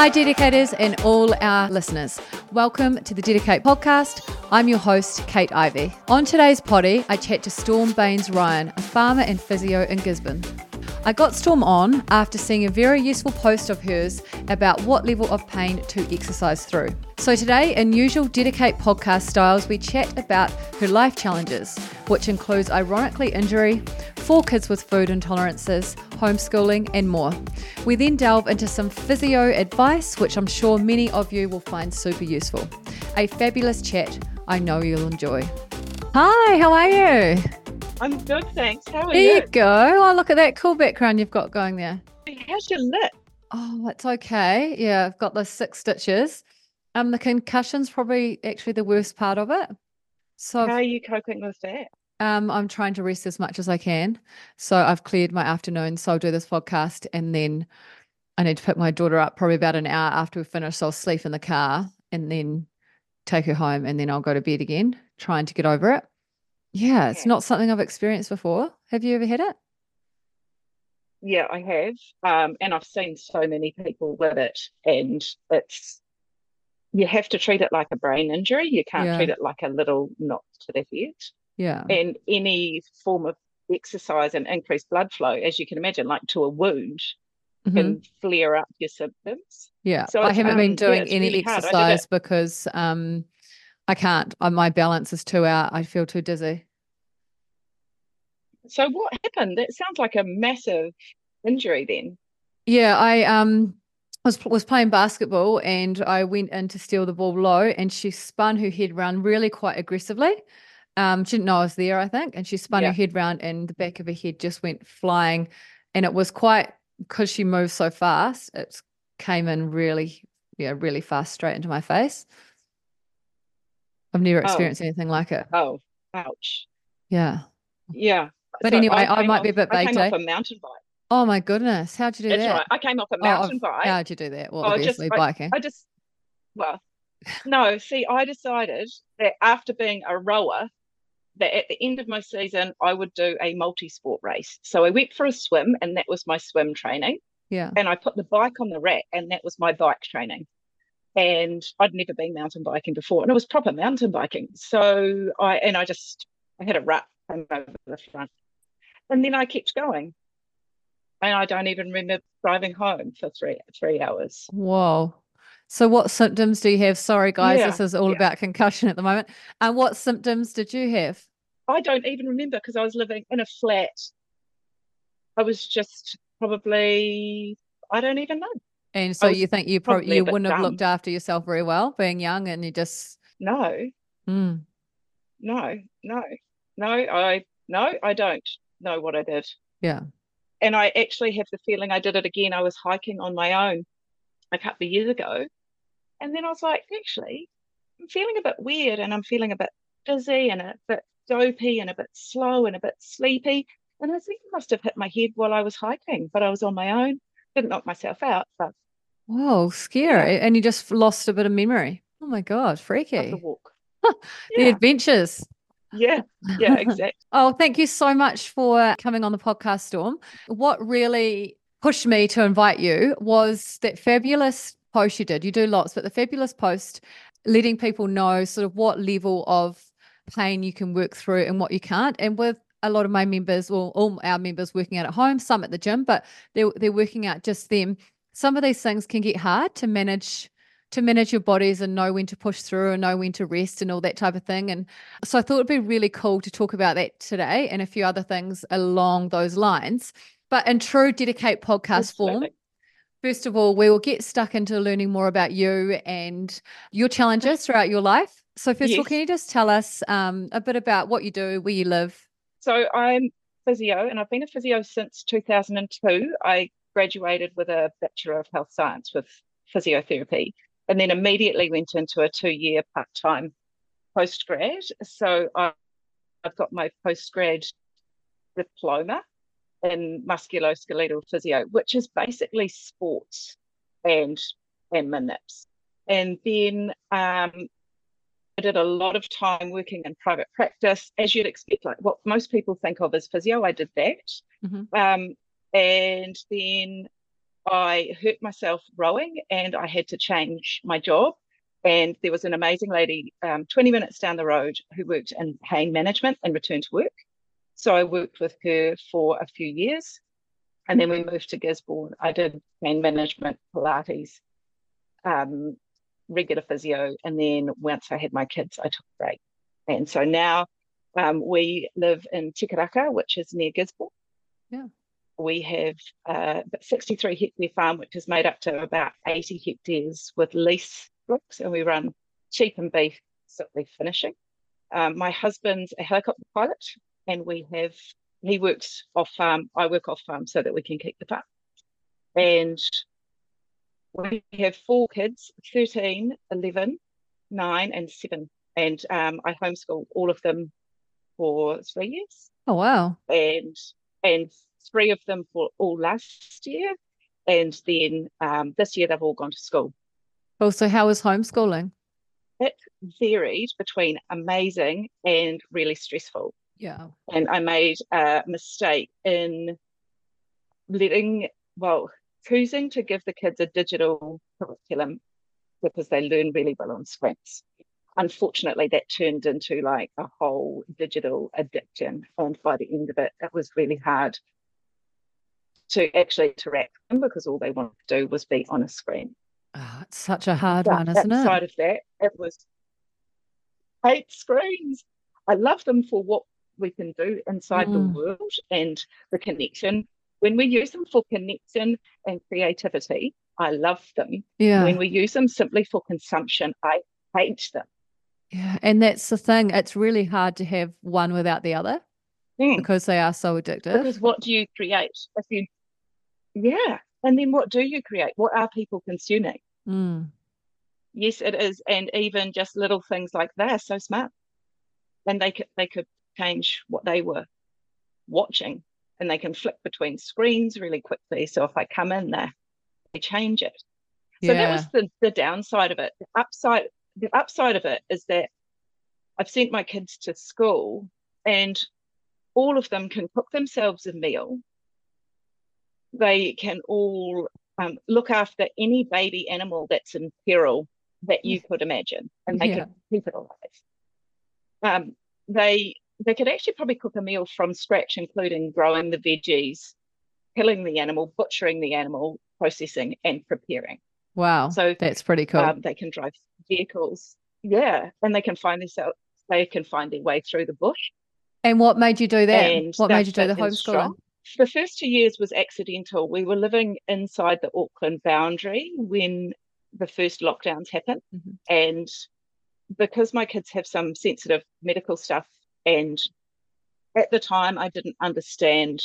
Hi, dedicators and all our listeners. Welcome to the DediKate podcast. I'm your host, Kate Ivey. On today's potty, I chat to Storm Baynes Ryan, a farmer and physio in Gisborne. I got Storm on after seeing a very useful post of hers about what level of pain to exercise through. So, today, in usual DediKate podcast styles, we chat about her life challenges, which includes ironically injury, four kids with food intolerances, homeschooling, and more. We then delve into some physio advice, which I'm sure many of you will find super useful. A fabulous chat I know you'll enjoy. Hi, how are you? I'm good, thanks. How are There you? There you go. Oh, look at that cool background you've got going there. How's your lip? Oh, it's okay. Yeah, I've got the six stitches. Um, the concussion's probably actually the worst part of it. So How I've- are you coping with that? Um, I'm trying to rest as much as I can. So I've cleared my afternoon. So I'll do this podcast and then I need to pick my daughter up probably about an hour after we finish. So I'll sleep in the car and then take her home and then I'll go to bed again, trying to get over it. Yeah, it's not something I've experienced before. Have you ever had it? Yeah, I have. Um, and I've seen so many people with it, and it's you have to treat it like a brain injury. You can't Yeah. treat it like a little knock to the head. Yeah. And any form of exercise and increased blood flow, as you can imagine, like to a wound, Mhm. can flare up your symptoms. Yeah, So I haven't been um, yeah, doing it's any really hard. I did it- exercise because um I can't. My balance is too out. I feel too dizzy. So what happened? That sounds like a massive injury then. Yeah, I um was was playing basketball and I went in to steal the ball low and she spun her head round really quite aggressively. Um, she didn't know I was there, I think, and she spun Yeah. her head round and the back of her head just went flying, and it was quite because she moved so fast. It came in really, yeah, really fast straight into my face. I've never Oh. experienced anything like it. Oh, ouch. Yeah. Yeah. But So anyway, I came might be a off- bit I came off a mountain bike. Oh my goodness, how'd you do That's that? right. I came off a Oh, mountain of- bike. How'd you do that? Well, Oh, just- obviously I- biking. I just, well, no, see, I decided that after being a rower, that at the end of my season, I would do a multi sport race. So I went for a swim, and that was my swim training. Yeah. And I put the bike on the rack, and that was my bike training. And I'd never been mountain biking before, and it was proper mountain biking. So I, and I just, I had a rut over the front. And then I kept going. And I don't even remember driving home for three three hours. Whoa. So what symptoms do you have? Sorry, guys, Yeah, this is all yeah. about concussion at the moment. And what symptoms did you have? I don't even remember because I was living in a flat. I was just probably, I don't even know. And so you think you probably probably you wouldn't have dumb. looked after yourself very well being young and you just No, mm, no, no, no, I, no, I don't know what I did. yeah. And I actually have the feeling I did it again. I was hiking on my own a couple of years ago. And then I was like, actually, I'm feeling a bit weird and I'm feeling a bit dizzy and a bit dopey and a bit slow and a bit sleepy. And I think I must have hit my head while I was hiking, but I was on my own. Didn't knock myself out, but Whoa, scary. And you just lost a bit of memory. Oh my God, up the freaky. walk. The Yeah, adventures. yeah, yeah, exactly. Oh, thank you so much for coming on the podcast, Storm. What really pushed me to invite you was that fabulous post you did. You do lots, but the fabulous post letting people know sort of what level of pain you can work through and what you can't. And with a lot of my members, or all our members working out at home, some at the gym, but they're they're working out just them. Some of these things can get hard to manage to manage your bodies and know when to push through and know when to rest and all that type of thing. And so I thought it'd be really cool to talk about that today and a few other things along those lines. But in true DediKate podcast form, first of all, we will get stuck into learning more about you and your challenges throughout your life. So first of all, can you just tell us um, a bit about what you do, where you live? So I'm physio, and I've been a physio since 2002. I graduated with a Bachelor of Health Science with physiotherapy, and then immediately went into a two-year part-time postgrad. So I, I've got my postgrad diploma in musculoskeletal physio, which is basically sports and and manips. And then um, did a lot of time working in private practice, as you'd expect, like what most people think of as physio. I did that. Mhm. Um, and then I hurt myself rowing and I had to change my job. And there was an amazing lady um, 20 minutes down the road who worked in pain management and returned to work. So I worked with her for a few years. And then we moved to Gisborne. I did pain management, Pilates, um, regular physio. And then once I had my kids, I took a break. And so now um, we live in Te Karaka, which is near Gisborne. Yeah. We have uh, 63 hectare farm, which is made up to about 80 hectares with lease blocks, and we run sheep and beef, simply finishing. Um, my husband's a helicopter pilot, and we have he works off farm. I work off farm so that we can keep the farm. And we have four kids 13, 11, 9, and 7. And um, I homeschool all of them for three years. Oh, wow. And and three of them for all last year. And then um, this year they've all gone to school. Well, so how was homeschooling? It varied between amazing and really stressful. Yeah. And I made a mistake in letting, well, choosing to give the kids a digital curriculum because they learn really well on screens. Unfortunately, that turned into like a whole digital addiction. And by the end of it, it was really hard to actually interact with them because all they wanted to do was be on a screen. Oh, it's such a hard but one, isn't it? Outside of that, it was eight screens. I love them for what we can do inside mm. the world and the connection. When we use them for connection and creativity, I love them. Yeah. When we use them simply for consumption, I hate them. Yeah. And that's the thing. It's really hard to have one without the other mm. because they are so addictive. Because what do you create? If you yeah. And then what do you create? What are people consuming? Mm. Yes, it is. And even just little things like that are so smart. And they could they could change what they were watching and they can flip between screens really quickly. So if I come in there, they change it. So yeah. that was the, the downside of it. The upside the upside of it is that I've sent my kids to school and all of them can cook themselves a meal they can all um, look after any baby animal that's in peril that you could imagine, and they yeah. can keep it alive. Um, they they could actually probably cook a meal from scratch, including growing the veggies, killing the animal, butchering the animal, processing, and preparing. Wow! So that's pretty cool. Um, they can drive vehicles, yeah, and they can find themselves. They can find their way through the bush. And what made you do that? And what made you do the homeschooling? the first two years was accidental. We were living inside the Auckland boundary when the first lockdowns happened. Mm-hmm. And because my kids have some sensitive medical stuff, and at the time I didn't understand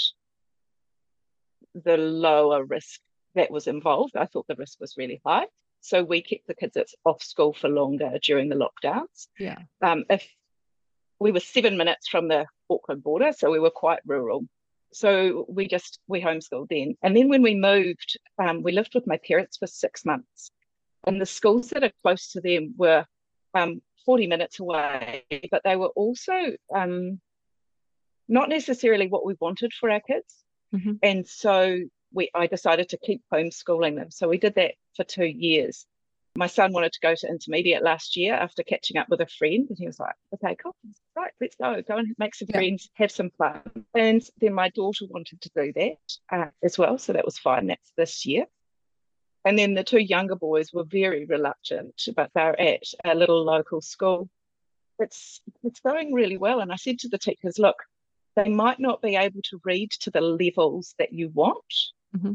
the lower risk that was involved. I thought the risk was really high. So we kept the kids off school for longer during the lockdowns. Yeah. Um, if we were seven minutes from the Auckland border, so we were quite rural so we just we homeschooled then and then when we moved um, we lived with my parents for six months and the schools that are close to them were um, 40 minutes away but they were also um, not necessarily what we wanted for our kids mm-hmm. and so we i decided to keep homeschooling them so we did that for two years my son wanted to go to intermediate last year after catching up with a friend, and he was like, "Okay, cool, right, let's go, go and make some yeah. friends, have some fun." And then my daughter wanted to do that uh, as well, so that was fine. That's this year. And then the two younger boys were very reluctant, but they're at a little local school. It's it's going really well, and I said to the teachers, "Look, they might not be able to read to the levels that you want, mm-hmm.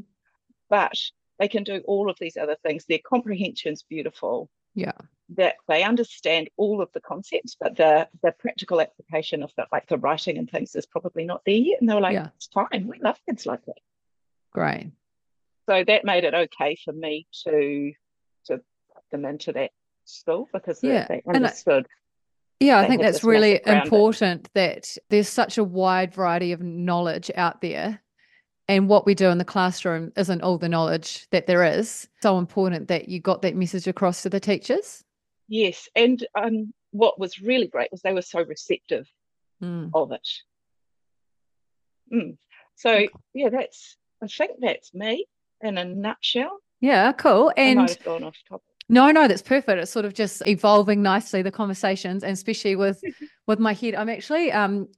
but they can do all of these other things. Their comprehension's beautiful. Yeah. That they understand all of the concepts, but the the practical application of the like the writing and things is probably not there yet. And they were like, yeah. it's fine. We love kids like that. Great. So that made it okay for me to to put them into that school because yeah. they, they understood. yeah, I think that's really important that there's such a wide variety of knowledge out there and what we do in the classroom isn't all the knowledge that there is. So important that you got that message across to the teachers. Yes, and um, what was really great was they were so receptive mm. of it. Mm. So yeah, that's I think that's me. In a nutshell. Yeah, cool. And have gone off topic. no, no, that's perfect. It's sort of just evolving nicely the conversations, and especially with with my head. I'm actually um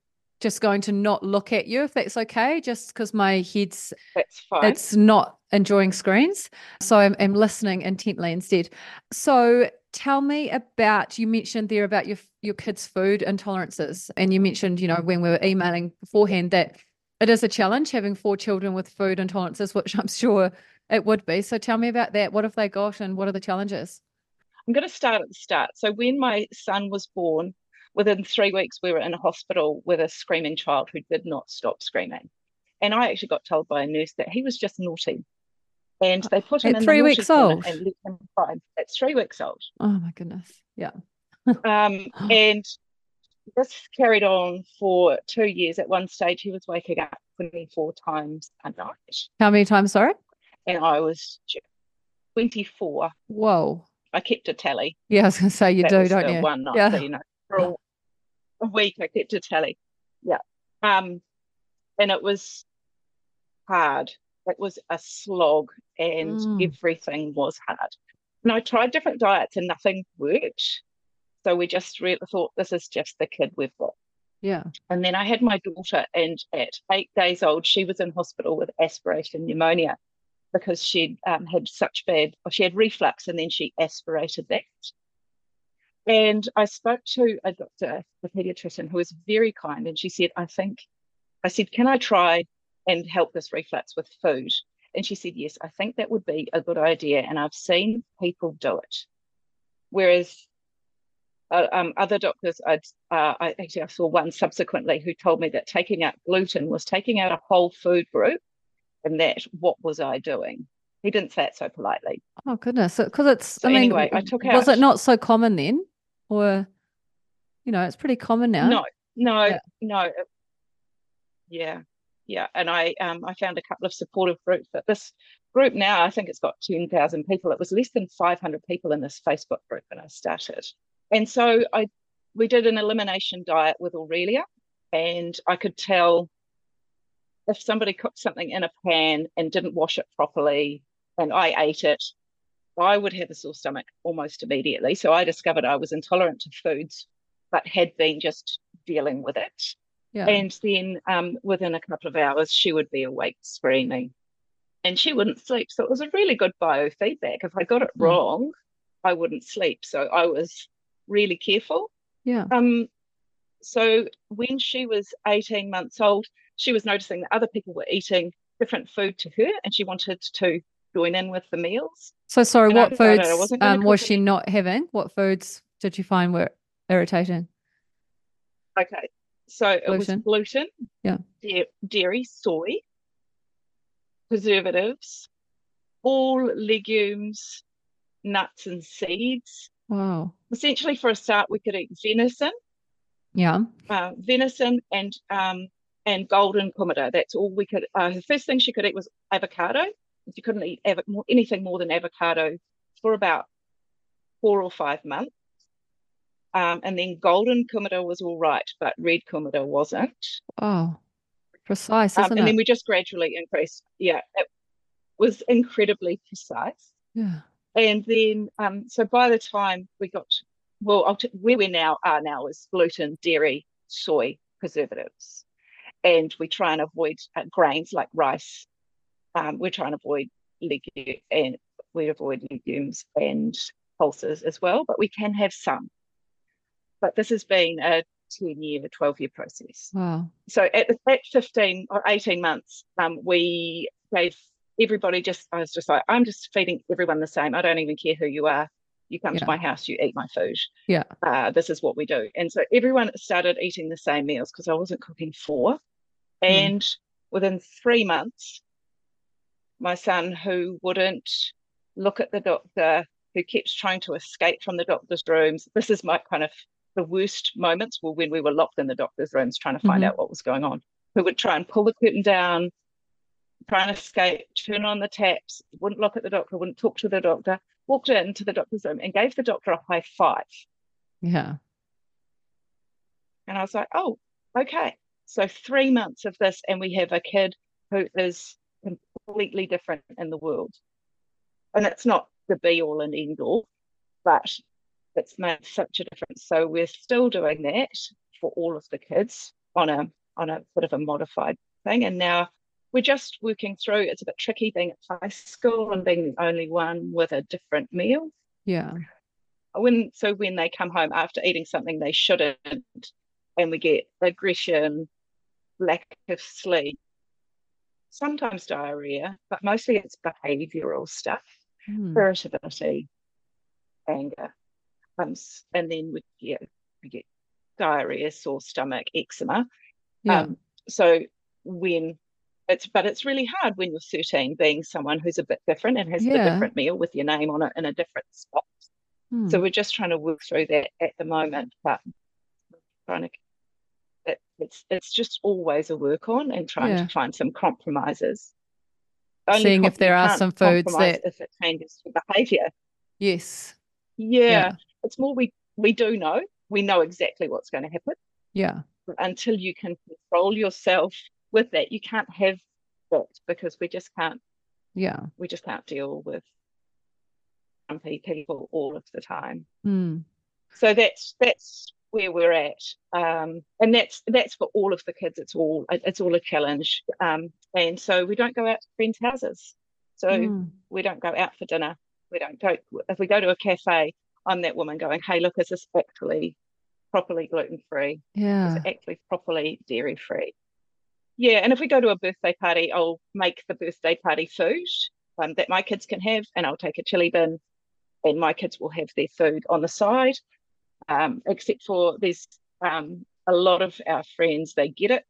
just going to not look at you if that's okay, just because my head's That's fine. it's not enjoying screens. So I'm, I'm listening intently instead. So tell me about you mentioned there about your your kids' food intolerances, and you mentioned you know when we were emailing beforehand that it is a challenge having four children with food intolerances, which I'm sure it would be. So tell me about that. What have they got, and what are the challenges? I'm going to start at the start. So when my son was born, within three weeks we were in a hospital with a screaming child who did not stop screaming. And I actually got told by a nurse that he was just naughty. And they put him At in three weeks old? and let him cry. At three weeks old. Oh my goodness. Yeah. Um, and this carried on for two years. At one stage, he was waking up 24 times a night. How many times? Sorry. And I was 24. Whoa. I kept a tally. Yeah, I was going to say you that do, don't you? one night. Yeah. So, you know, for a, a week I kept a tally. Yeah. Um, and it was hard. It was a slog and Mm. everything was hard. And I tried different diets and nothing worked. So we just really thought this is just the kid we've got. Yeah. And then I had my daughter, and at eight days old, she was in hospital with aspiration pneumonia because she'd um, had such bad, or she had reflux, and then she aspirated that. And I spoke to a doctor, a pediatrician, who was very kind, and she said, I think, I said, can I try and help this reflux with food? And she said, yes, I think that would be a good idea. And I've seen people do it. Whereas uh, um, other doctors, I'd, uh, I actually I saw one subsequently who told me that taking out gluten was taking out a whole food group, and that what was I doing? He didn't say it so politely. Oh goodness. Because it's. So I mean, anyway, I took out. was it not so common then, or, you know, it's pretty common now. No, no, Yeah. no. Yeah, yeah. And I um I found a couple of supportive groups, but this group now I think it's got ten thousand people. It was less than five hundred people in this Facebook group when I started, and so I we did an elimination diet with Aurelia, and I could tell if somebody cooked something in a pan and didn't wash it properly, and I ate it. I would have a sore stomach almost immediately. So I discovered I was intolerant to foods, but had been just dealing with it. Yeah. And then um, within a couple of hours, she would be awake screaming and she wouldn't sleep. So it was a really good biofeedback. If I got it Mm. wrong, I wouldn't sleep. So I was really careful. yeah. Um, so when she was 18 months old, she was noticing that other people were eating different food to her and she wanted to join in with the meals. So sorry, and what foods wasn't um, was she not having? What foods did you find were irritating? Okay. So it was Gluten. gluten, Yeah. da- dairy, soy, preservatives, all legumes, nuts, and seeds. Wow. Essentially, for a start, we could eat venison, Yeah. uh, venison, and um, and golden kumara. That's all we could. Uh, the first thing she could eat was avocado. She couldn't eat avo- more, anything more than avocado for about four or five months. Um, and then golden kumara was all right, but red kumara wasn't. Oh, precise, Um, isn't and it? then we just gradually increased. Yeah, it was incredibly precise. yeah. And then, um, so by the time we got, to, well, t- where we now are now is gluten, dairy, soy, preservatives, and we try and avoid uh, grains like rice. Um, we're trying to avoid legume and we avoid legumes and pulses as well, but we can have some. But this has been a 10 year, 12 year process Wow. so at, at 15 or 18 months, um, we gave everybody just, I was just like, I'm just feeding everyone the same. I don't even care who you are. You come Yeah. to my house, you eat my food. Yeah. Uh, this is what we do. And so everyone started eating the same meals because I wasn't cooking for. And within three months, my son, who wouldn't look at the doctor, who kept trying to escape from the doctor's rooms, this is my kind of the worst moments were when we were locked in the doctor's rooms trying to find Mhm. out what was going on. Who would try and pull the curtain down, try and escape, turn on the taps, wouldn't look at the doctor, wouldn't talk to the doctor, walked into the doctor's room and gave the doctor a high five. Yeah. And I was like, oh, okay. So three months of this, and we have a kid who is completely different in the world. And it's not the be all and end all, but it's made such a difference. So we're still doing that for all of the kids on a on a sort of a modified thing. And now we're just working through it's a bit tricky being at high school and being the only one with a different meal. Yeah. When so when they come home after eating something they shouldn't and we get aggression, lack of sleep, sometimes diarrhea, but mostly it's behavioral stuff, Mm. irritability, anger. Um, and then we, yeah, we get diarrhea, sore stomach, eczema. Yeah. Um, so when it's but it's really hard when you're 13 being someone who's a bit different and has Yeah. the different meal with your name on it in a different spot. Mm. So we're just trying to work through that at the moment, but trying to it, it's it's just always a work on and trying Yeah. to find some compromises. Seeing if there are some foods that- if it changes your behaviour. yes. Yeah, Yeah. it's more we we do know we know exactly what's going to happen. Yeah. Until you can control yourself with that, you can't have that because we just can't Yeah. we just can't deal with grumpy people all of the time. Mm. So that's that's where we're at, um, and that's that's for all of the kids. It's all it's all a challenge, um, and so we don't go out to friends' houses. So Mm. we don't go out for dinner. We don't go if we go to a cafe. I'm that woman going, hey, look, is this actually properly gluten free? Is Yeah. it actually properly dairy free? Yeah, and if we go to a birthday party, I'll make the birthday party food um, that my kids can have, and I'll take a chili bin, and my kids will have their food on the side. Um, except for there's um, a lot of our friends, they get it,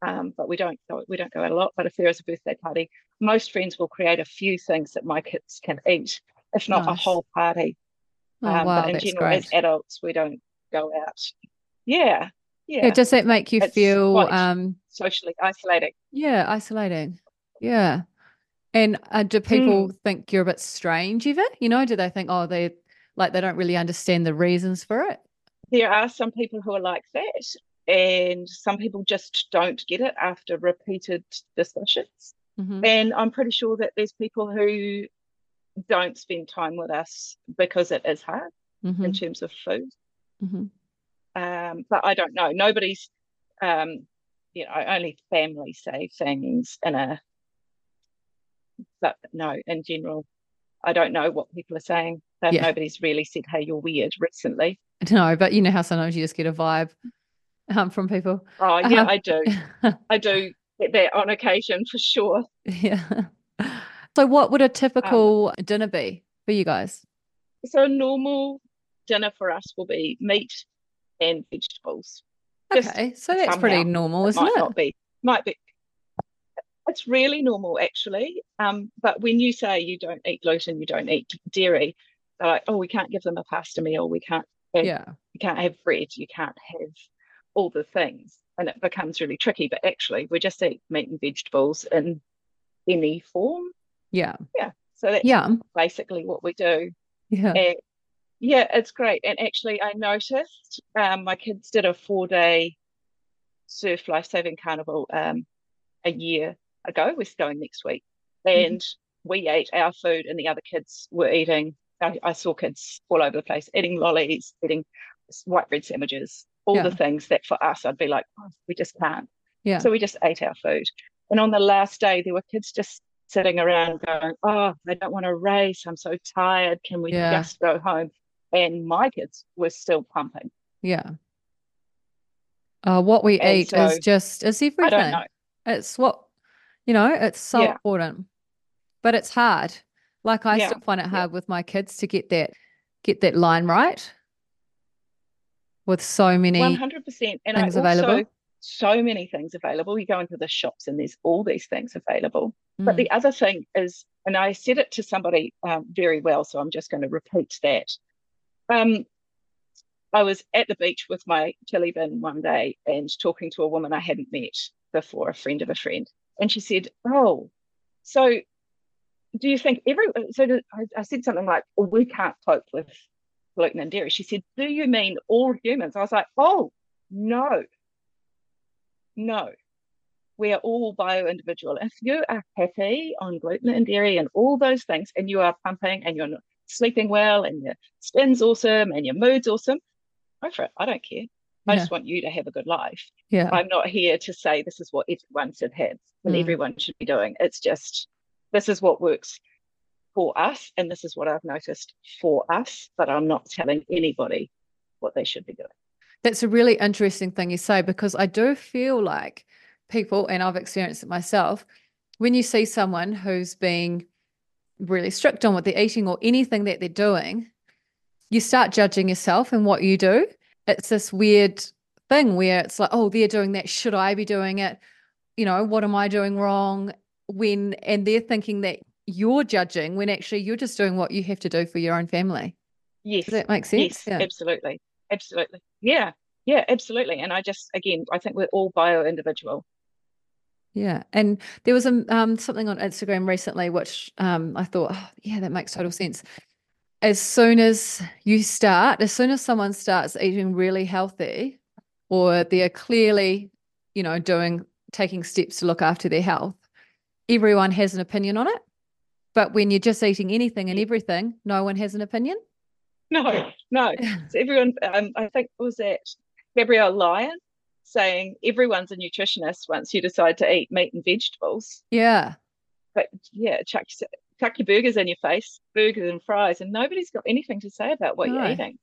um, but we don't go we don't go out a lot. But if there is a birthday party, most friends will create a few things that my kids can eat, if not a whole party. Oh, Um, wow. but in general, great. as adults, we don't go out. Yeah, yeah, Yeah. Does that make you It's feel, um, socially isolating. yeah, isolating? Yeah. And uh, do people think you're a bit strange, even? You know, do they think, oh, they like they don't really understand the reasons for it? There are some people who are like that, and some people just don't get it after repeated discussions. Mhm. And I'm pretty sure that there's people who don't spend time with us because it is hard in Mhm. terms of food. Mhm. Um, but I don't know. Nobody's, um, you know, only family say things in a, but no, in general, I don't know what people are saying. Yeah. nobody's really said, "Hey, you're weird" recently. No, but you know how sometimes you just get a vibe um, from people. Oh yeah, Uh-huh. I do. I do get that on occasion for sure. Yeah. So, what would a typical dinner be for you guys? So a normal dinner for us will be meat and vegetables. Just Okay, so that's pretty normal, it isn't might it? not be, might be. It's really normal actually. Um, but when you say you don't eat gluten, you don't eat dairy, they're like, oh, we can't give them a pasta meal. We can't. have- Yeah. You can't have bread. You can't have all the things, and it becomes really tricky. But actually, we just eat meat and vegetables in any form. Yeah. Yeah. So that's yeah. basically what we do. Yeah. And yeah, it's great. And actually, I noticed um, my kids did a four day surf life saving carnival um, a year ago. We're going next week. And we ate our food, and the other kids were eating. I, I saw kids all over the place eating lollies, eating white bread sandwiches, all Yeah. the things that for us, I'd be like, oh, we just can't. Yeah. So we just ate our food. And on the last day, there were kids just sitting around going, Oh, I don't want to race. I'm so tired. Can we Yeah. just go home? And my kids were still pumping. Yeah. Uh, what we And eat is so, just, it's I everything. It's what, you know, it's so Yeah. important, but it's hard. Like I Yeah. still find it Yeah. hard with my kids to get that, get that line right with so many 100%. And I things also, available. so many things available. You go into the shops and there's all these things available. But Mm. the other thing is, and I said it to somebody um, very well, so I'm just going to repeat that. Um, I was at the beach with my chili bin one day and talking to a woman I hadn't met before, a friend of a friend. And she said, Oh, so do you think every, so I, said something like, well, we can't cope with gluten and dairy. She said, Do you mean all humans? I was like, Oh, no, no. we are all bio individual. If you are happy on gluten and dairy and all those things, and you are pumping and you're sleeping well and your skin's awesome and your mood's awesome, go for it. I don't care. I yeah. just want you to have a good life. Yeah. I'm not here to say this is what everyone should have and mm. everyone should be doing. It's just this is what works for us and this is what I've noticed for us, but I'm not telling anybody what they should be doing. That's a really interesting thing you say because I do feel like people, and I've experienced it myself, when you see someone who's being really strict on what they're eating or anything that they're doing, you start judging yourself and what you do. It's this weird thing where it's like, oh, they're doing that. Should I be doing it? You know, what am I doing wrong? When, and they're thinking that you're judging when actually you're just doing what you have to do for your own family. Yes. Does that make sense? Yes, yeah. absolutely. Absolutely. Yeah. Yeah, absolutely. And I just, again, I think we're all bio individual. Yeah, and there was a um, something on Instagram recently which um, I thought, oh, yeah, that makes total sense. As soon as you start, as soon as someone starts eating really healthy, or they're clearly, you know, doing taking steps to look after their health, everyone has an opinion on it. But when you're just eating anything and everything, no one has an opinion. No, no. So everyone, um, I think was that Gabrielle Lyon saying everyone's a nutritionist once you decide to eat meat and vegetables. Yeah. But yeah, chuck, chuck your burgers in your face, burgers and fries, and nobody's got anything to say about what no. you're eating.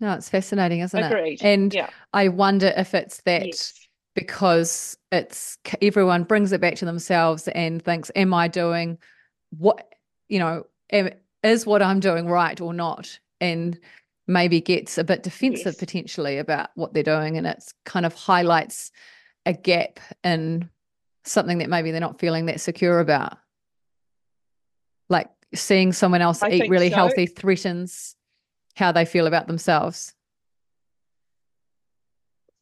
No, it's fascinating, isn't Agreed. it? And yeah. I wonder if it's that yes. because it's everyone brings it back to themselves and thinks, "Am I doing what you know? Am, is what I'm doing right or not?" And maybe gets a bit defensive yes. potentially about what they're doing and it kind of highlights a gap in something that maybe they're not feeling that secure about like seeing someone else I eat really so. healthy threatens how they feel about themselves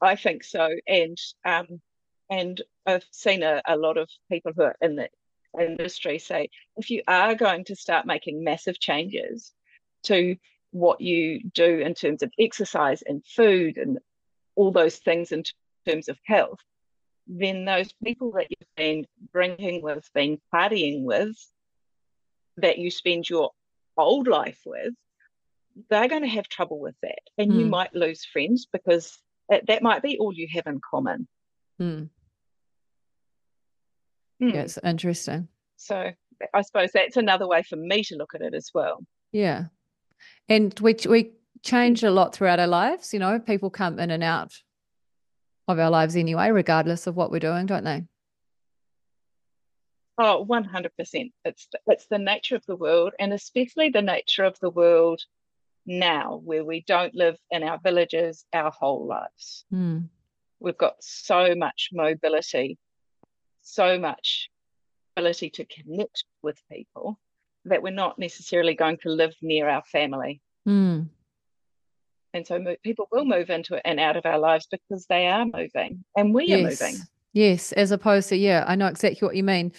i think so and um and i've seen a, a lot of people who are in the industry say if you are going to start making massive changes to what you do in terms of exercise and food and all those things in terms of health, then those people that you've been drinking with, been partying with, that you spend your old life with, they're going to have trouble with that. And mm. you hmm. might lose friends because that, that might be all you have in common. Mm. Mm. Yeah, it's interesting. So I suppose that's another way for me to look at it as well. Yeah. And we we change a lot throughout our lives. You know, people come in and out of our lives anyway, regardless of what we're doing, don't they? Oh, 100%. It's, it's the nature of the world, and especially the nature of the world now, where we don't live in our villages our whole lives. Mm. We've got so much mobility, so much ability to connect with people that we're not necessarily going to live near our family. Mm. And so mo- people will move into it and out of our lives because they are moving and we yes. are moving. Yes, as opposed to, yeah, I know exactly what you mean.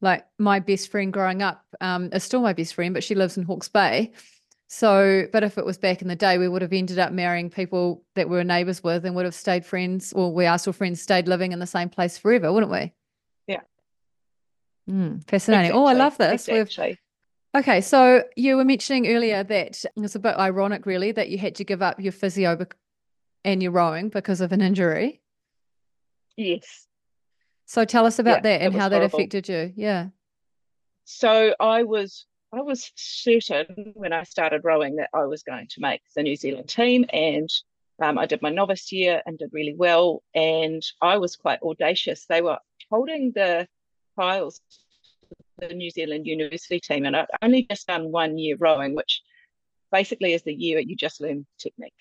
Like my best friend growing up um, is still my best friend, but she lives in Hawke's Bay. So, but if it was back in the day, we would have ended up marrying people that we were neighbors with and would have stayed friends, or we are still friends, stayed living in the same place forever, wouldn't we? Yeah. Mm, fascinating. Exactly. Oh, I love this. Exactly. Okay, so you were mentioning earlier that it's a bit ironic, really, that you had to give up your physio and your rowing because of an injury. Yes. So tell us about yeah, that and how horrible. that affected you. Yeah. So I was I was certain when I started rowing that I was going to make the New Zealand team, and um, I did my novice year and did really well. And I was quite audacious. They were holding the trials the New Zealand university team, and I'd only just done one year rowing, which basically is the year you just learn technique.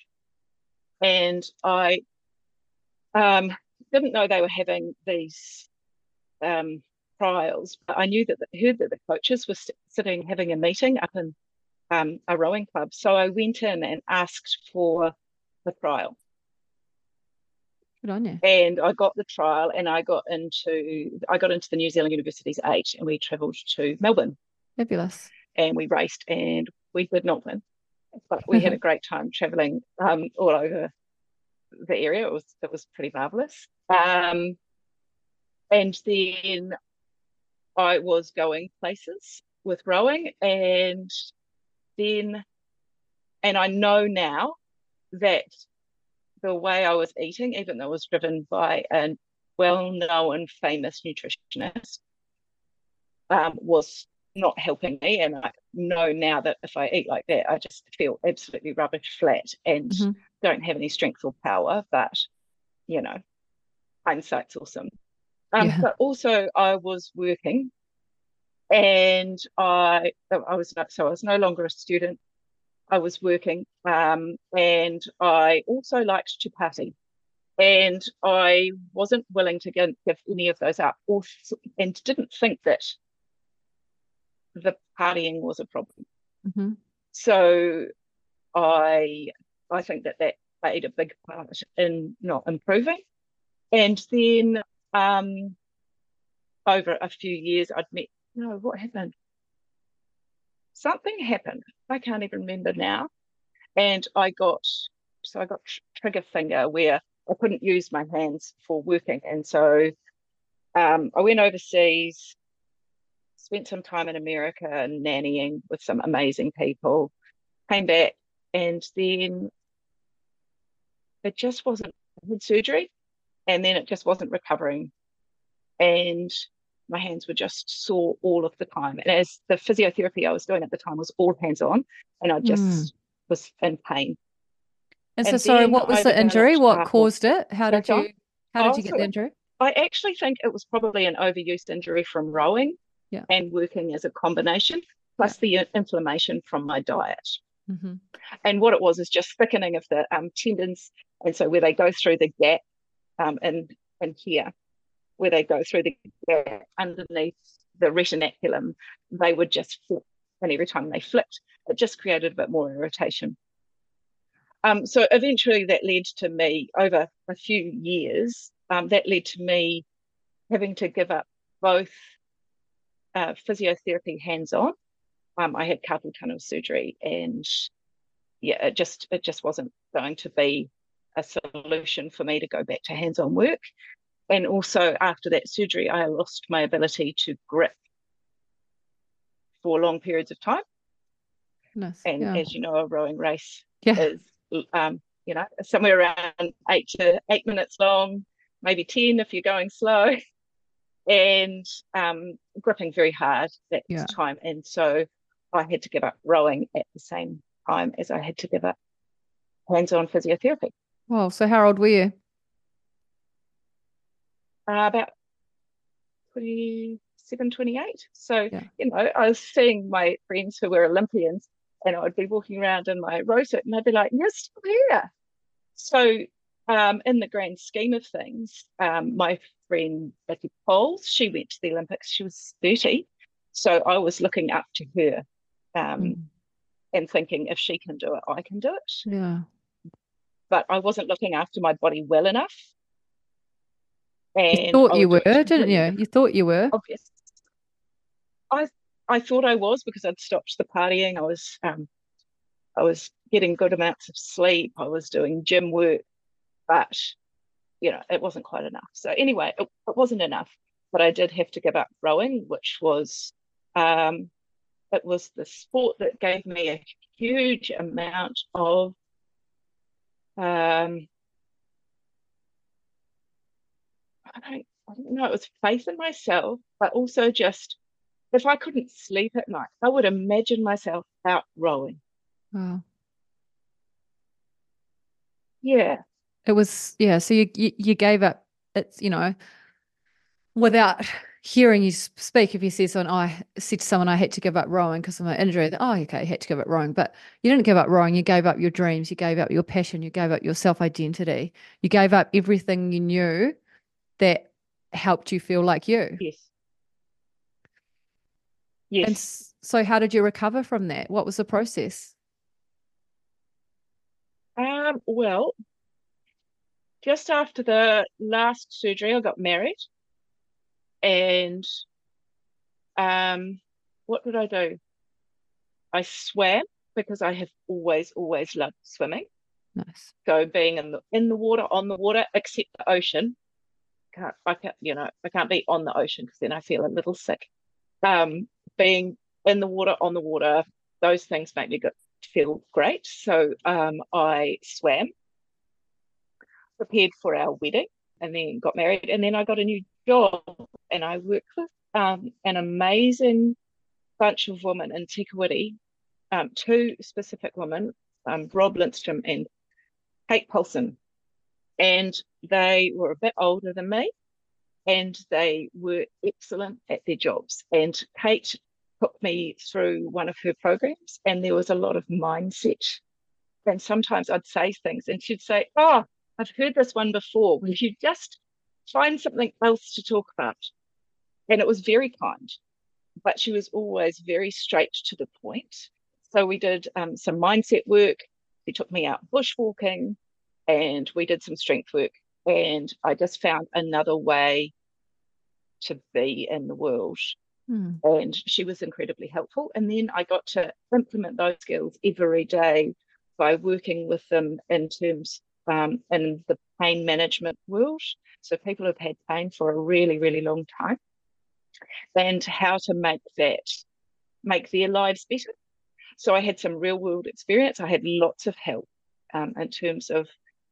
And I um, didn't know they were having these um, trials, but I knew that the, heard that the coaches were sitting having a meeting up in um, a rowing club. So I went in and asked for the trial. Good on you. And I got the trial and I got into I got into the New Zealand University's eight and we travelled to Melbourne. Fabulous. And we raced and we did not win. But we had a great time travelling um, all over the area. It was it was pretty marvellous. Um, and then I was going places with rowing, and then, and I know now that the way I was eating, even though it was driven by a well-known, famous nutritionist, um, was not helping me. And I know now that if I eat like that, I just feel absolutely rubbish flat and mm-hmm. don't have any strength or power. But you know, hindsight's awesome. Um, yeah. But also, I was working, and I I was not so I was no longer a student. I was working, um, and I also liked to party, and I wasn't willing to give, give any of those up, or and didn't think that the partying was a problem. Mm-hmm. So I I think that that played a big part in not improving. And then um, over a few years, I'd met, you know, what happened? Something happened. I can't even remember now. And I got, so I got trigger finger where I couldn't use my hands for working. And so um, I went overseas, spent some time in America nannying with some amazing people, came back, and then it just wasn't I had surgery and then it just wasn't recovering. And my hands were just sore all of the time. And as the physiotherapy I was doing at the time was all hands on, and I just mm. Was in pain. And, and so, sorry, what was the injury? What caused it? How did you? How did oh, you get the injury? I actually think it was probably an overuse injury from rowing yeah. and working as a combination, plus yeah. the inflammation from my diet. Mm-hmm. And what it was is just thickening of the um, tendons. And so where they go through the gap um, and in here, where they go through the gap underneath the retinaculum, they would just flip. And every time they flipped, it just created a bit more irritation. Um, so eventually that led to me over a few years, um, that led to me having to give up both uh, physiotherapy hands on. Um, I had carpal tunnel surgery, and yeah, it just it just wasn't going to be a solution for me to go back to hands on work. And also after that surgery, I lost my ability to grip for long periods of time. And yeah. as you know, a rowing race yeah. is um, you know somewhere around eight to eight minutes long, maybe ten if you're going slow and um, gripping very hard that yeah. time. And so I had to give up rowing at the same time as I had to give up hands on physiotherapy. Well, so how old were you? Uh, about 27, 28. So, yeah. you know, I was seeing my friends who were Olympians and I would be walking around in my suit and they'd be like, you're still here. So, um, in the grand scheme of things, um, my friend Betty Poles. She went to the Olympics. She was 30. So I was looking up to her um, mm. and thinking, if she can do it, I can do it. Yeah. But I wasn't looking after my body well enough. And you thought you were, didn't you? You thought you were. Obvious. I I thought I was because I'd stopped the partying. I was um, I was getting good amounts of sleep. I was doing gym work, but you know, it wasn't quite enough. So anyway, it, it wasn't enough, but I did have to give up rowing, which was, um, it was the sport that gave me a huge amount of, um, I don't, I don't know, it was faith in myself, but also just if I couldn't sleep at night, I would imagine myself out rowing. Wow. Yeah. It was yeah. So you you, you gave up. It's you know, without hearing you speak, if you said someone, oh, I said to someone, I had to give up rowing because of my injury. Oh, okay, you had to give up rowing, but you didn't give up rowing. You gave up your dreams. You gave up your passion. You gave up your self identity. You gave up everything you knew that helped you feel like you. Yes. Yes. And so, how did you recover from that? What was the process? Um, well, just after the last surgery, I got married. And um, what did I do? I swam because I have always, always loved swimming. Nice. So being in the in the water, on the water, except the ocean, can't, I can't, you know, I can't be on the ocean because then I feel a little sick. Um, being in the water, on the water, those things make me feel great. So um, I swam, prepared for our wedding, and then got married. And then I got a new job, and I worked with um, an amazing bunch of women in Te Kuiti, um, two specific women, um, Rob Lindstrom and Kate Paulson. And they were a bit older than me, and they were excellent at their jobs. And Kate took me through one of her programs, and there was a lot of mindset. And sometimes I'd say things, and she'd say, Oh, I've heard this one before. Will you just find something else to talk about? And it was very kind, but she was always very straight to the point. So we did um, some mindset work. She took me out bushwalking and we did some strength work. And I just found another way to be in the world. Mm. And she was incredibly helpful. And then I got to implement those skills every day by working with them in terms um, in the pain management world. So people have had pain for a really, really long time, and how to make that make their lives better. So I had some real world experience. I had lots of help um, in terms of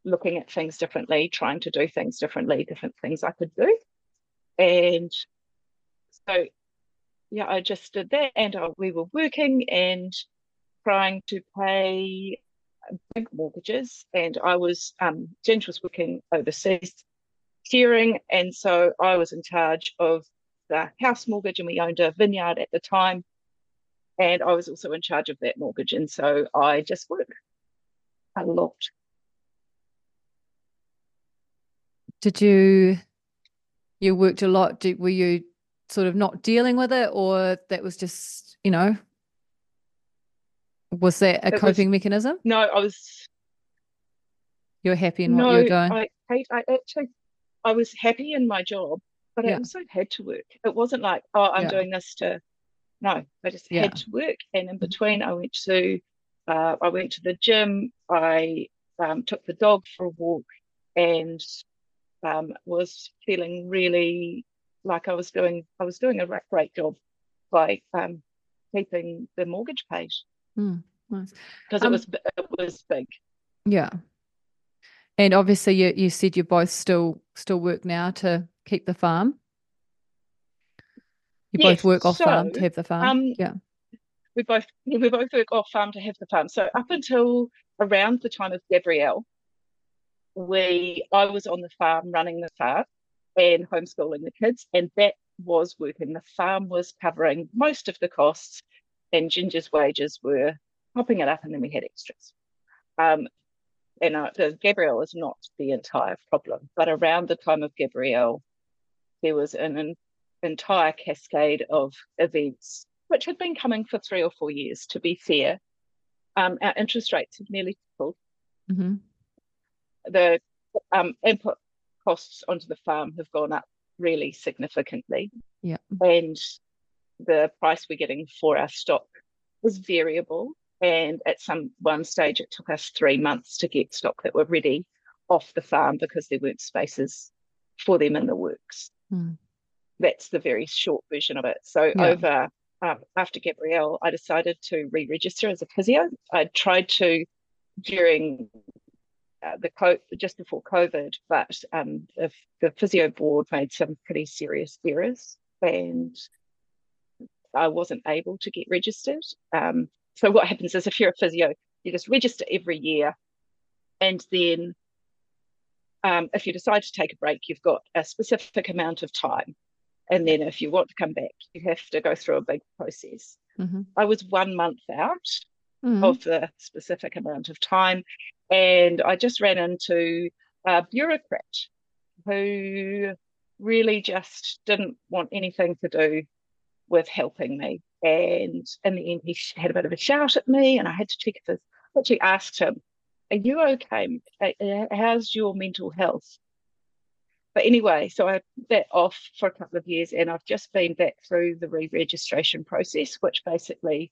looking at things differently, trying to do things differently, different things I could do. And so, yeah, I just did that. And uh, we were working and trying to pay big mortgages. And I was, um, Ginge was working overseas, steering. And so I was in charge of the house mortgage, and we owned a vineyard at the time. And I was also in charge of that mortgage. And so I just worked a lot. Did you you worked a lot? Did, were you sort of not dealing with it, or that was just you know? Was that a it coping was, mechanism? No, I was. You're happy in no, what you're doing. I, I actually, I was happy in my job, but yeah. I also had to work. It wasn't like, oh, I'm yeah. doing this to. No, I just yeah. had to work, and in between, I went to, uh, I went to the gym. I um, took the dog for a walk, and um, was feeling really like I was doing I was doing a great job by um, keeping the mortgage paid because mm, nice. it um, was it was big. Yeah, and obviously you you said you both still still work now to keep the farm. You yes, both work off so, farm to have the farm. Um, yeah, we both we both work off farm to have the farm. So up until around the time of Gabrielle, we I was on the farm running the farm and homeschooling the kids, and that was working. The farm was covering most of the costs, and Ginger's wages were popping it up, and then we had extras. Um, and uh, Gabrielle is not the entire problem, but around the time of Gabrielle, there was an, an entire cascade of events which had been coming for three or four years. To be fair, um, our interest rates have nearly tripled. Mm-hmm the um, input costs onto the farm have gone up really significantly. Yeah. And the price we're getting for our stock is variable. And at some one stage, it took us three months to get stock that were ready off the farm because there weren't spaces for them in the works. Mm. That's the very short version of it. So yeah. over uh, after Gabrielle, I decided to re-register as a physio. I tried to during uh, the co- just before COVID, but um, the, the physio board made some pretty serious errors, and I wasn't able to get registered. Um, so what happens is, if you're a physio, you just register every year, and then um, if you decide to take a break, you've got a specific amount of time. And then if you want to come back, you have to go through a big process. Mm-hmm. I was one month out mm-hmm. of the specific amount of time. And I just ran into a bureaucrat who really just didn't want anything to do with helping me. And in the end, he had a bit of a shout at me, and I had to check if this. Actually, asked him, "Are you okay? How's your mental health?" But anyway, so I put that off for a couple of years, and I've just been back through the re-registration process, which basically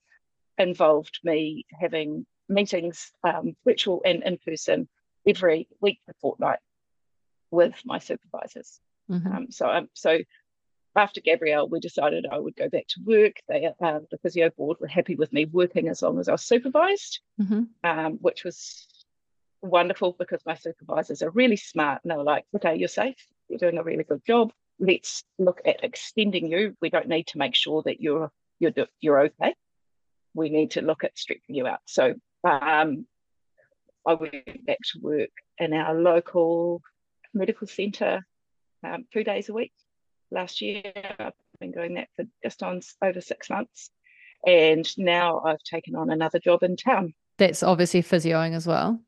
involved me having meetings, um, virtual and in person, every week to fortnight with my supervisors. Mm-hmm. Um, so um, so after Gabrielle, we decided I would go back to work. They, uh, the physio board were happy with me working as long as I was supervised, mm-hmm. um, which was wonderful because my supervisors are really smart and they were like, okay, you're safe, you're doing a really good job. Let's look at extending you. We don't need to make sure that you're you're you're okay. We need to look at stretching you out. So um, I went back to work in our local medical centre um, two days a week last year. I've been doing that for just on over six months. And now I've taken on another job in town. That's obviously physioing as well.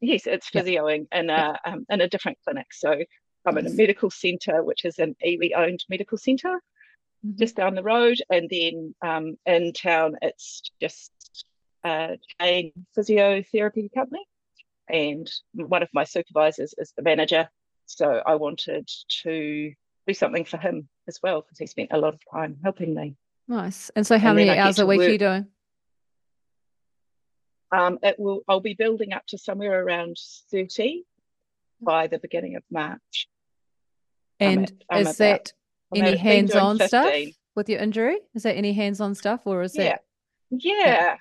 Yes, it's physioing yep. in a um, in a different clinic. So I'm in a medical centre, which is an iwi owned medical center mm-hmm. just down the road, and then um, in town it's just a chain physiotherapy company, and one of my supervisors is the manager. So I wanted to do something for him as well because he spent a lot of time helping me. Nice. And so, how and many hours a week work. are you doing? Um, it will. I'll be building up to somewhere around thirty by the beginning of March. And at, is that any hands-on stuff with your injury? Is that any hands-on stuff, or is yeah. that? Yeah. yeah,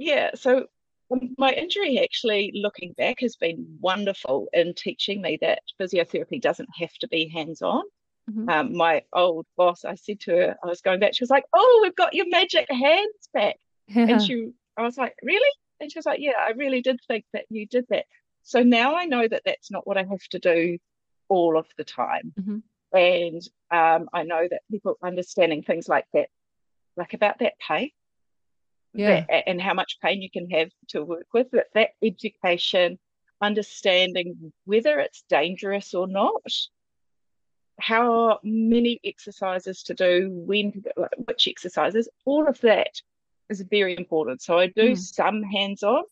yeah. So um, my injury actually looking back has been wonderful in teaching me that physiotherapy doesn't have to be hands-on mm-hmm. um, my old boss i said to her i was going back she was like oh we've got your magic hands back yeah. and she i was like really and she was like yeah i really did think that you did that so now i know that that's not what i have to do all of the time mm-hmm. and um, i know that people understanding things like that like about that pain yeah. that, and how much pain you can have to work with. That, that education, understanding whether it's dangerous or not, how many exercises to do, when, which exercises, all of that is very important. So I do mm. some hands on,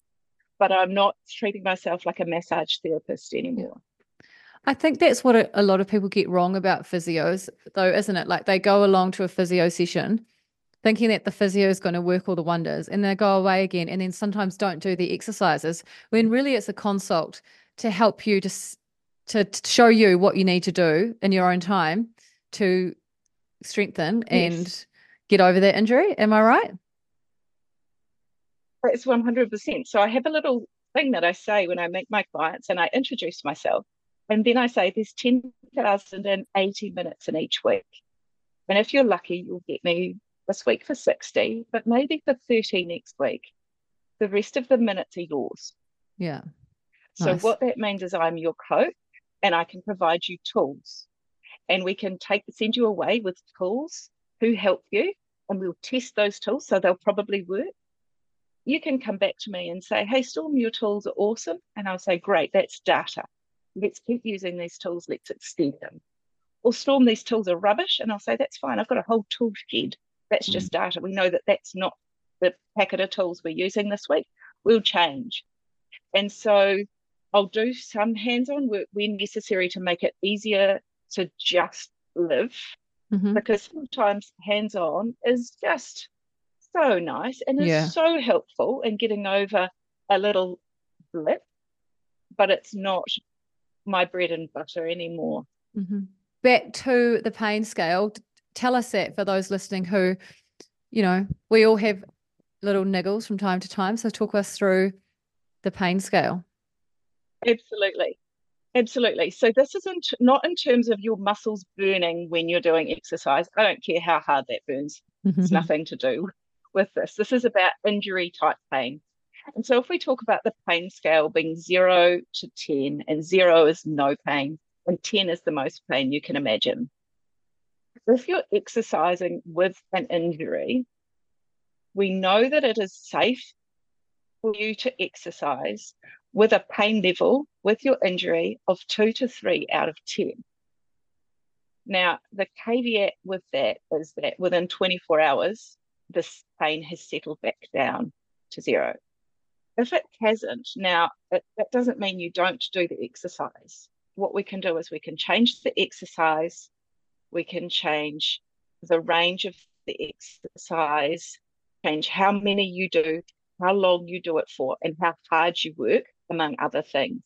but I'm not treating myself like a massage therapist anymore. I think that's what a lot of people get wrong about physios, though, isn't it? Like they go along to a physio session thinking that the physio is going to work all the wonders and they go away again and then sometimes don't do the exercises when really it's a consult to help you to, to, to show you what you need to do in your own time to strengthen yes. and get over that injury. Am I right? It's 100%. So I have a little thing that I say when I meet my clients and I introduce myself. And then I say there's 10,080 minutes in each week. And if you're lucky, you'll get me this week for 60, but maybe for 30 next week. The rest of the minutes are yours. Yeah. So nice. what that means is I'm your coach and I can provide you tools. And we can take send you away with tools who help you and we'll test those tools so they'll probably work. You can come back to me and say, Hey, Storm, your tools are awesome. And I'll say, Great, that's data. Let's keep using these tools, let's extend them. Or Storm, these tools are rubbish. And I'll say, That's fine. I've got a whole tool shed that's mm. just data. We know that that's not the packet of tools we're using this week. We'll change. And so I'll do some hands on work when necessary to make it easier to just live. Mm-hmm. Because sometimes hands on is just so nice and yeah. is so helpful in getting over a little blip, but it's not my bread and butter anymore. Mm-hmm. Back to the pain scale, tell us that for those listening who, you know, we all have little niggles from time to time. So talk us through the pain scale. Absolutely. Absolutely. So this isn't not in terms of your muscles burning when you're doing exercise. I don't care how hard that burns. Mm-hmm. It's nothing to do with this. This is about injury type pain. And so if we talk about the pain scale being zero to 10, and zero is no pain, and 10 is the most pain you can imagine if you're exercising with an injury, we know that it is safe for you to exercise with a pain level with your injury of two to three out of 10. Now, the caveat with that is that within 24 hours, this pain has settled back down to zero. If it hasn't, now it, that doesn't mean you don't do the exercise. What we can do is we can change the exercise we can change the range of the exercise, change how many you do, how long you do it for, and how hard you work, among other things.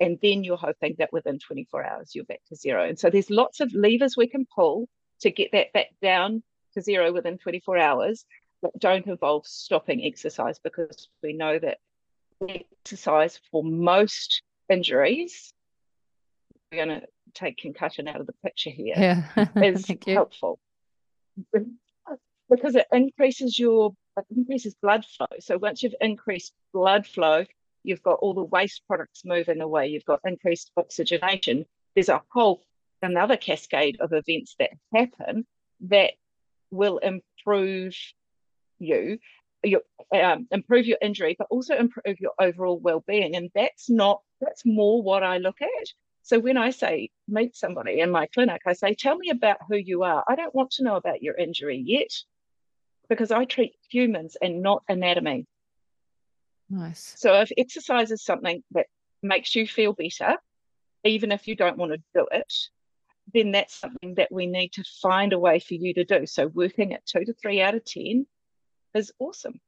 And then you're hoping that within 24 hours you're back to zero. And so there's lots of levers we can pull to get that back down to zero within 24 hours that don't involve stopping exercise because we know that exercise for most injuries, we're going to take concussion out of the picture here, yeah. is helpful because it increases your it increases blood flow. So once you've increased blood flow, you've got all the waste products moving away. You've got increased oxygenation. There's a whole another cascade of events that happen that will improve you, your um, improve your injury, but also improve your overall well-being. And that's not that's more what I look at. So when I say meet somebody in my clinic, I say, tell me about who you are. I don't want to know about your injury yet because I treat humans and not anatomy. Nice. So if exercise is something that makes you feel better, even if you don't want to do it, then that's something that we need to find a way for you to do. So working at two to three out of 10 is awesome.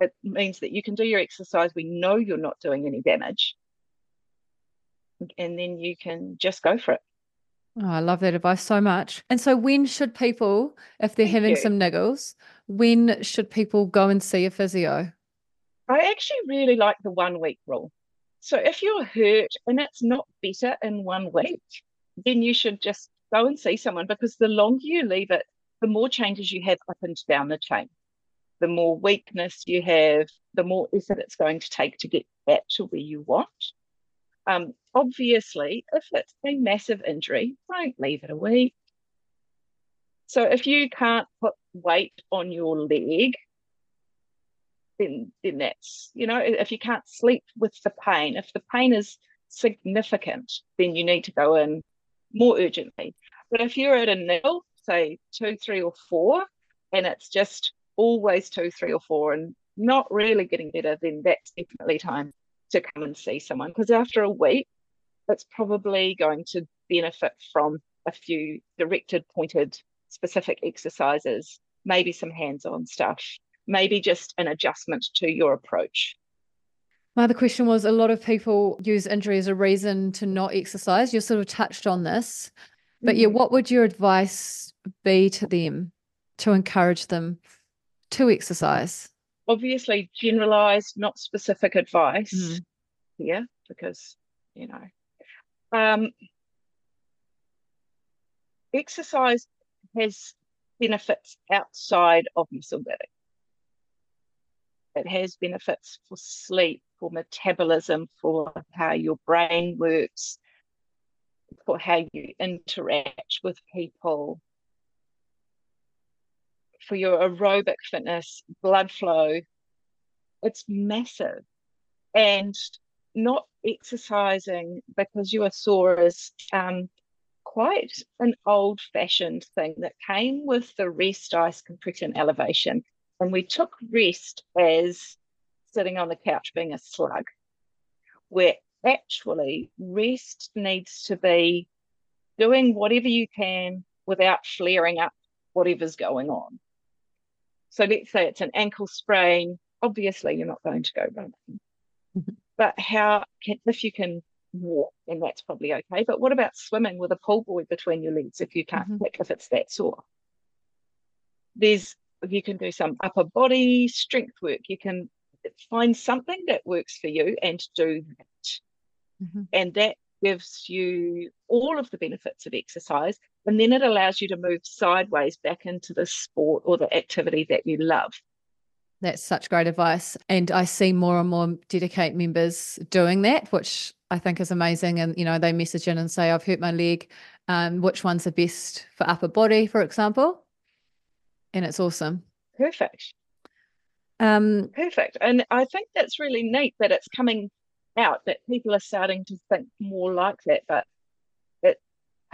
It means that you can do your exercise. We know you're not doing any damage. And then you can just go for it. Oh, I love that advice so much. And so, when should people, if they're Thank having you. some niggles, when should people go and see a physio? I actually really like the one week rule. So if you're hurt and it's not better in one week, then you should just go and see someone because the longer you leave it, the more changes you have up and down the chain. The more weakness you have, the more effort it's going to take to get back to where you want. Um, obviously, if it's a massive injury, don't leave it a week. So if you can't put weight on your leg, then then that's you know if you can't sleep with the pain, if the pain is significant, then you need to go in more urgently. But if you're at a nil, say two, three, or four, and it's just always two, three, or four, and not really getting better, then that's definitely time to come and see someone because after a week, it's probably going to benefit from a few directed, pointed, specific exercises, maybe some hands on stuff, maybe just an adjustment to your approach. My other question was a lot of people use injury as a reason to not exercise. You sort of touched on this, but yeah, Mhm. what would your advice be to them to encourage them to exercise? Obviously, generalized, not specific advice Mm. here because, you know, um, exercise has benefits outside of muscle building. It has benefits for sleep, for metabolism, for how your brain works, for how you interact with people, for your aerobic fitness, blood flow. It's massive. And not exercising because you are sore is um, quite an old fashioned thing that came with the rest ice compression elevation. And we took rest as sitting on the couch being a slug, where actually rest needs to be doing whatever you can without flaring up whatever's going on. So let's say it's an ankle sprain. Obviously, you're not going to go running. Mhm. But how can, if you can walk, then that's probably okay. But what about swimming with a pull buoy between your legs if you can't Mhm. if it's that sore? There's you can do some upper body strength work. You can find something that works for you and do that. Mhm. And that gives you all of the benefits of exercise. And then it allows you to move sideways back into the sport or the activity that you love. That's such great advice. And I see more and more DediKate members doing that, which I think is amazing. And, you know, they message in and say, I've hurt my leg. Um, which one's the best for upper body, for example? And it's awesome. Perfect. Um, Perfect. And I think that's really neat that it's coming out, that people are starting to think more like that. But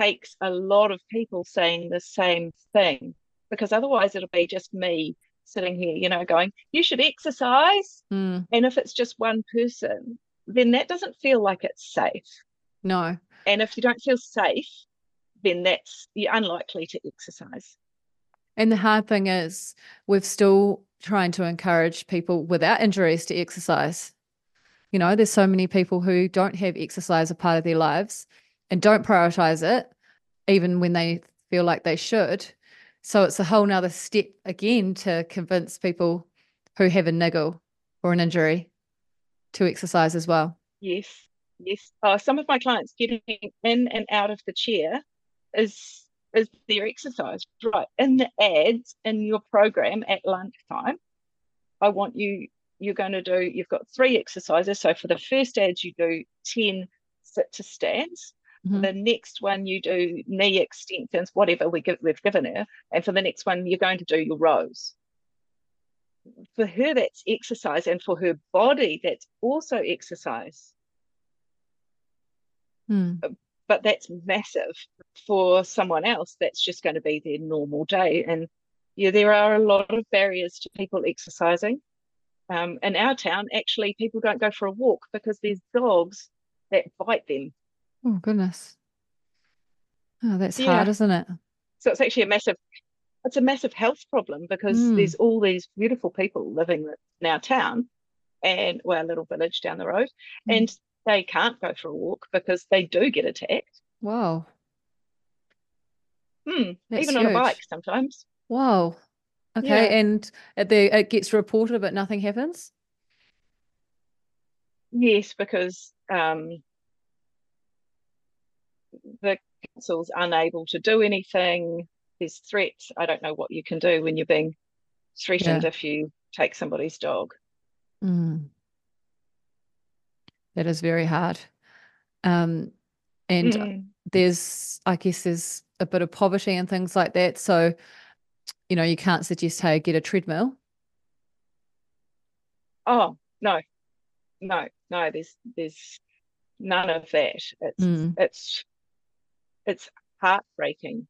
takes a lot of people saying the same thing because otherwise it'll be just me sitting here, you know, going, you should exercise. mm, And if it's just one person, then that doesn't feel like it's safe. no. And if you don't feel safe, then that's you're unlikely to exercise. And the hard thing is, we're still trying to encourage people without injuries to exercise. You know, there's so many people who don't have exercise a part of their lives and don't prioritize it, even when they feel like they should. So it's a whole nother step again to convince people who have a niggle or an injury to exercise as well. Yes, yes. Uh, some of my clients getting in and out of the chair is is their exercise. Right. In the ads in your program at lunchtime, I want you you're going to do you've got three exercises. So for the first ads you do 10 sit to stands. Mm-hmm. The next one you do knee extensions, whatever we give, we've given her, and for the next one you're going to do your rows. For her, that's exercise, and for her body, that's also exercise. Mm. But that's massive for someone else. That's just going to be their normal day, and yeah, there are a lot of barriers to people exercising. Um, in our town, actually, people don't go for a walk because there's dogs that bite them Oh, goodness. Oh, that's yeah. hard, isn't it? So it's actually a massive, it's a massive health problem because mm. there's all these beautiful people living in our town and well, a little village down the road, mm. and they can't go for a walk because they do get attacked. Wow. Hmm. Even huge. on a bike sometimes. Wow. Okay. Yeah. And the, it gets reported, but nothing happens? Yes, because um, the council's unable to do anything. There's threats. I don't know what you can do when you're being threatened yeah. if you take somebody's dog. Mm. That is very hard. Um, and mm. there's, I guess, there's a bit of poverty and things like that. So, you know, you can't suggest, hey, get a treadmill. Oh no, no, no. There's there's none of that. It's mm. it's it's heartbreaking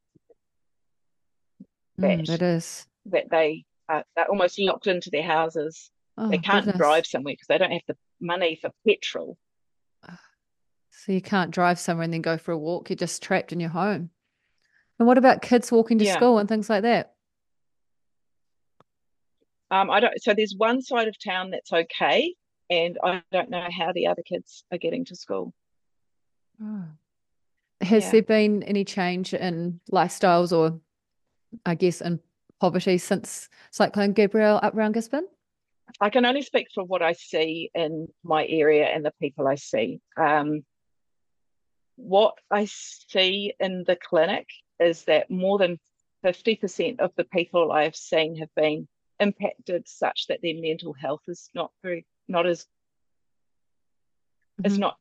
that, mm, it is that they are they're almost locked into their houses. Oh, they can't goodness. drive somewhere because they don't have the money for petrol. So you can't drive somewhere and then go for a walk. You're just trapped in your home. And what about kids walking to yeah. school and things like that? Um, I don't. So there's one side of town that's okay, and I don't know how the other kids are getting to school. Oh. Has yeah. there been any change in lifestyles or, I guess, in poverty since Cyclone Gabrielle up around Gisborne? I can only speak for what I see in my area and the people I see. Um, what I see in the clinic is that more than 50% of the people I've seen have been impacted such that their mental health is not very, not as, mm-hmm. is not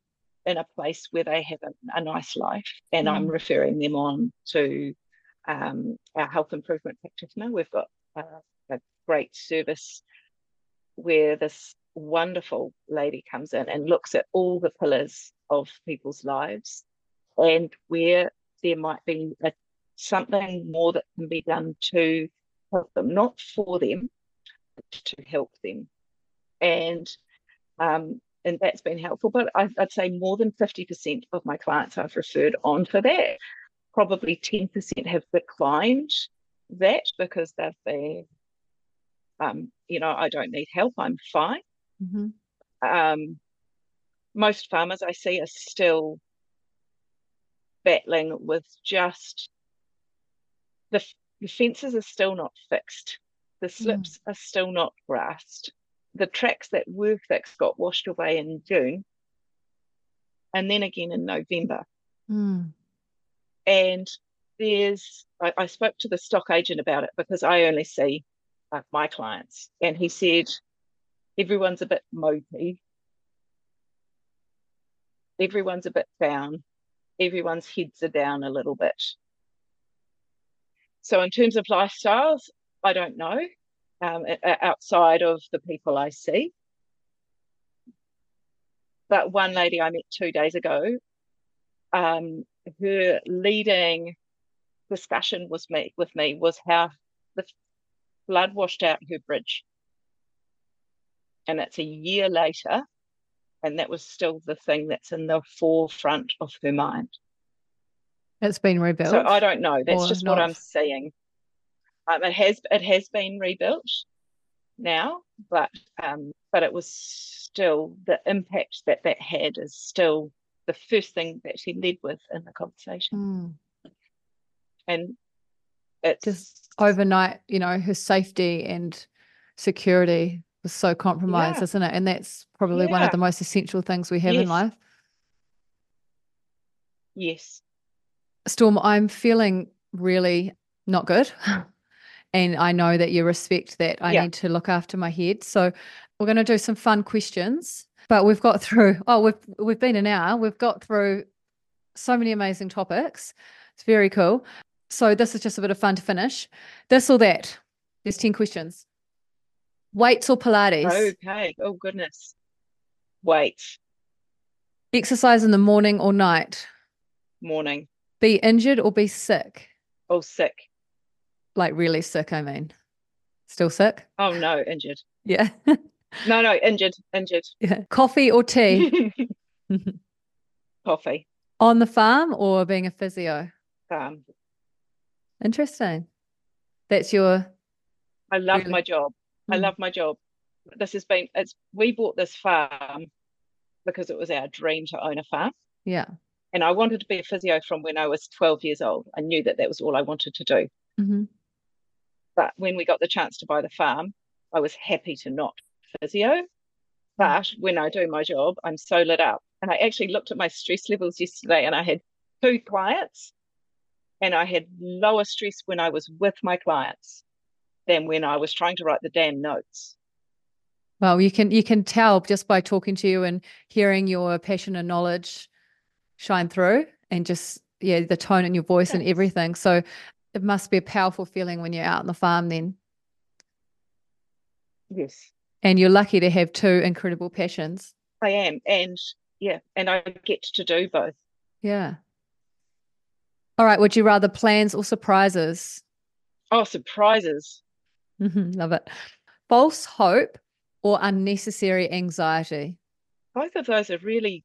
in a place where they have a, a nice life. And mm. I'm referring them on to um, our health improvement practitioner. We've got uh, a great service where this wonderful lady comes in and looks at all the pillars of people's lives and where there might be a, something more that can be done to help them, not for them, to help them. And um, and that's been helpful. But I, would say more than 50% of my clients I've referred on for that. Probably 10% have declined that because they've been, um, you know, I don't need help, I'm fine. Mm-hmm. Um, most farmers I see are still battling with just the, the fences are still not fixed, the slips mm. are still not grassed the tracks that were fixed got washed away in June and then again in November. Mm. And there's, I, I, spoke to the stock agent about it because I only see uh, my clients, and he said everyone's a bit mopey, everyone's a bit down, everyone's heads are down a little bit. So, in terms of lifestyles, I don't know um, outside of the people I see. But one lady I met two days ago, um, her leading discussion was me with me was how the flood washed out her bridge, and it's a year later, and that was still the thing that's in the forefront of her mind. It's been rebuilt. So I don't know. That's just not? what I'm seeing. Um, it has it has been rebuilt, now, but um, but it was still the impact that that had is still the first thing that she led with in the conversation, Mm. and it's Just overnight, you know, her safety and security was so compromised, Yeah. isn't it? And that's probably one of the most essential things we have in life. yes, Storm, I'm feeling really not good. And I know that you respect that I Yeah. need to look after my head. So we're going to do some fun questions. But we've got through, oh, we've we've been an hour. We've got through so many amazing topics. It's very cool. So this is just a bit of fun to finish. This or that. There's 10 questions. Weights or Pilates? okay. Oh goodness, wait, Exercise in the morning or night? morning. Be injured or be sick? Oh, sick. Like really sick, I mean. Still sick? Oh no, injured. Yeah. No, no, injured, injured. yeah. Coffee or tea? Coffee. On the farm or being a physio? Um, Interesting. That's your I love Really? my job. I Mm. love my job. This has been it's we bought this farm because it was our dream to own a farm. yeah. And I wanted to be a physio from when I was 12 years old. I knew that that was all I wanted to do. hmm But when we got the chance to buy the farm, I was happy to not physio. But when I do my job, I'm so lit up. And I actually looked at my stress levels yesterday and I had two clients and I had lower stress when I was with my clients than when I was trying to write the damn notes. Well, you can you can tell just by talking to you and hearing your passion and knowledge shine through and just yeah, the tone in your voice and everything. So it must be a powerful feeling when you're out on the farm then. Yes, And you're lucky to have two incredible passions. I am. And yeah, and I get to do both. Yeah. All right. Would you rather plans or surprises? Oh, surprises. Mhm, Love it. False hope or unnecessary anxiety? Both of those are really,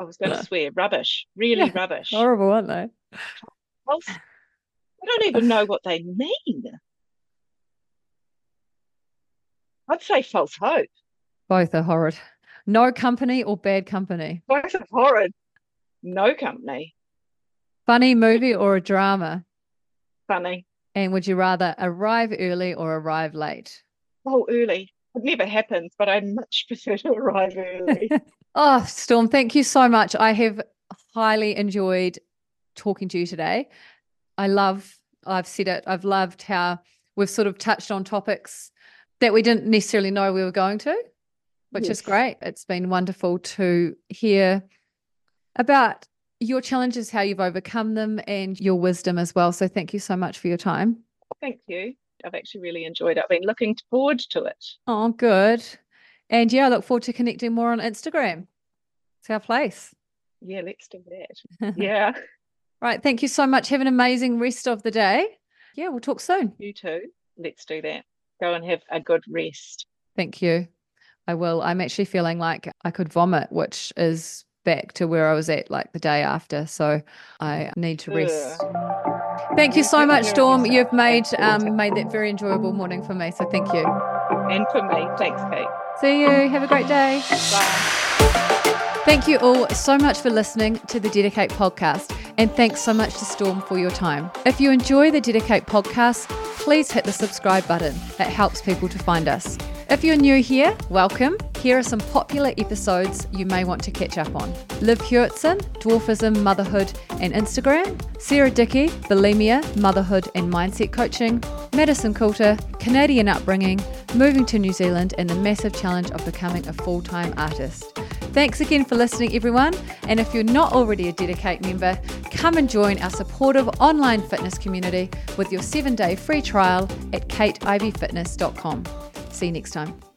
I was going to swear, rubbish. Really Yeah, rubbish. Horrible, aren't they? False. I don't even know what they mean. I'd say false hope. Both are horrid. No company or bad company? Both are horrid. No company. Funny movie or a drama? Funny. And would you rather arrive early or arrive late? Oh, early. It never happens, but I much prefer to arrive early. Oh, Storm, thank you so much. I have highly enjoyed talking to you today. I love, I've said it, I've loved how we've sort of touched on topics that we didn't necessarily know we were going to, which is great. It's been wonderful to hear about your challenges, how you've overcome them, and your wisdom as well. So thank you so much for your time. Thank you. I've actually really enjoyed it. I've been looking forward to it. Oh, good. And yeah, I look forward to connecting more on Instagram. It's our place. Yeah, let's do that. Yeah, Right. Thank you so much. Have an amazing rest of the day. Yeah, we'll talk soon. you too. Let's do that. Go and have a good rest. Thank you. I will. I'm actually feeling like I could vomit, which is back to where I was at like the day after. So I need to rest. Thank you so much, Storm. You've made um, made that very enjoyable morning for me. So thank you. And for me, thanks, Kate. See you. Have a great day. Bye. Thank you all so much for listening to the DediKate podcast, and thanks so much to Storm for your time. If you enjoy the DediKate podcast, please hit the subscribe button. It helps people to find us. If you're new here, welcome. Here are some popular episodes you may want to catch up on. Liv Hewitson, Dwarfism, Motherhood, and Instagram. Sarah Dickey, Bulimia, Motherhood, and Mindset Coaching. Madison Coulter, Canadian upbringing, moving to New Zealand, and the massive challenge of becoming a full time artist. Thanks again for listening, everyone. And if you're not already a DediKate member, come and join our supportive online fitness community with your seven day free trial at kateiveyfitness.com. See you next time.